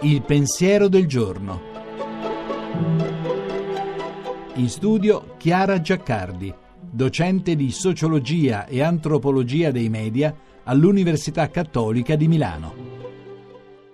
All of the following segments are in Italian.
Il pensiero del giorno. In studio Chiara Giaccardi, docente di sociologia e antropologia dei media all'Università Cattolica di Milano.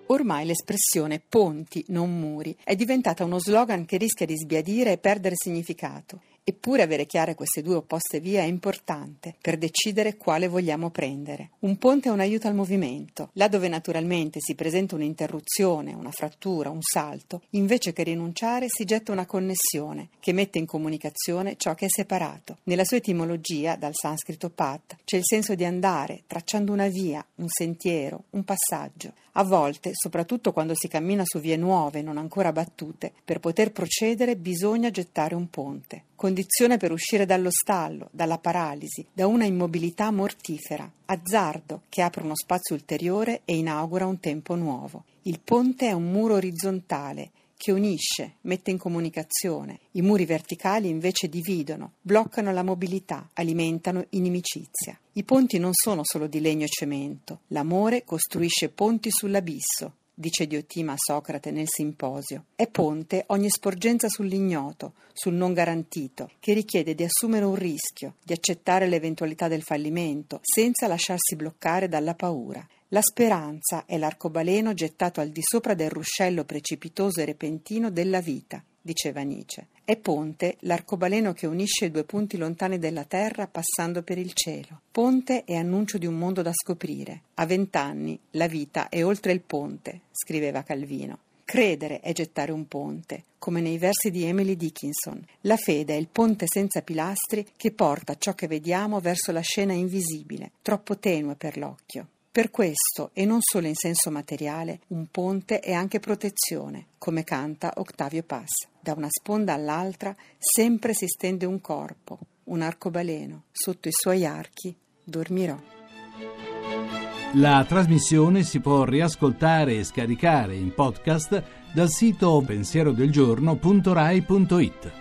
Ormai l'espressione ponti, non muri, è diventata uno slogan che rischia di sbiadire e perdere significato. Eppure avere chiare queste due opposte vie è importante per decidere quale vogliamo prendere. Un ponte è un aiuto al movimento, là dove naturalmente si presenta un'interruzione, una frattura, un salto, invece che rinunciare si getta una connessione che mette in comunicazione ciò che è separato. Nella sua etimologia, dal sanscrito pat, c'è il senso di andare, tracciando una via, un sentiero, un passaggio. A volte, soprattutto quando si cammina su vie nuove, non ancora battute, per poter procedere bisogna gettare un ponte condizione per uscire dallo stallo, dalla paralisi, da una immobilità mortifera, azzardo che apre uno spazio ulteriore e inaugura un tempo nuovo. Il ponte è un muro orizzontale che unisce, mette in comunicazione. I muri verticali invece dividono, bloccano la mobilità, alimentano inimicizia. I ponti non sono solo di legno e cemento. L'amore costruisce ponti sull'abisso, dice Diotima a Socrate nel simposio. È ponte ogni sporgenza sull'ignoto, sul non garantito, che richiede di assumere un rischio, di accettare l'eventualità del fallimento, senza lasciarsi bloccare dalla paura. La speranza è l'arcobaleno gettato al di sopra del ruscello precipitoso e repentino della vita, diceva Nietzsche. È ponte l'arcobaleno che unisce i due punti lontani della terra passando per il cielo. Ponte è annuncio di un mondo da scoprire. A vent'anni la vita è oltre il ponte, scriveva Calvino. Credere è gettare un ponte, come nei versi di Emily Dickinson. La fede è il ponte senza pilastri che porta ciò che vediamo verso la scena invisibile, troppo tenue per l'occhio. Per questo, e non solo in senso materiale, un ponte è anche protezione, come canta Octavio Paz. Da una sponda all'altra sempre si stende un corpo, un arcobaleno. Sotto i suoi archi dormirò. La trasmissione si può riascoltare e scaricare in podcast dal sito pensierodelgiorno.rai.it.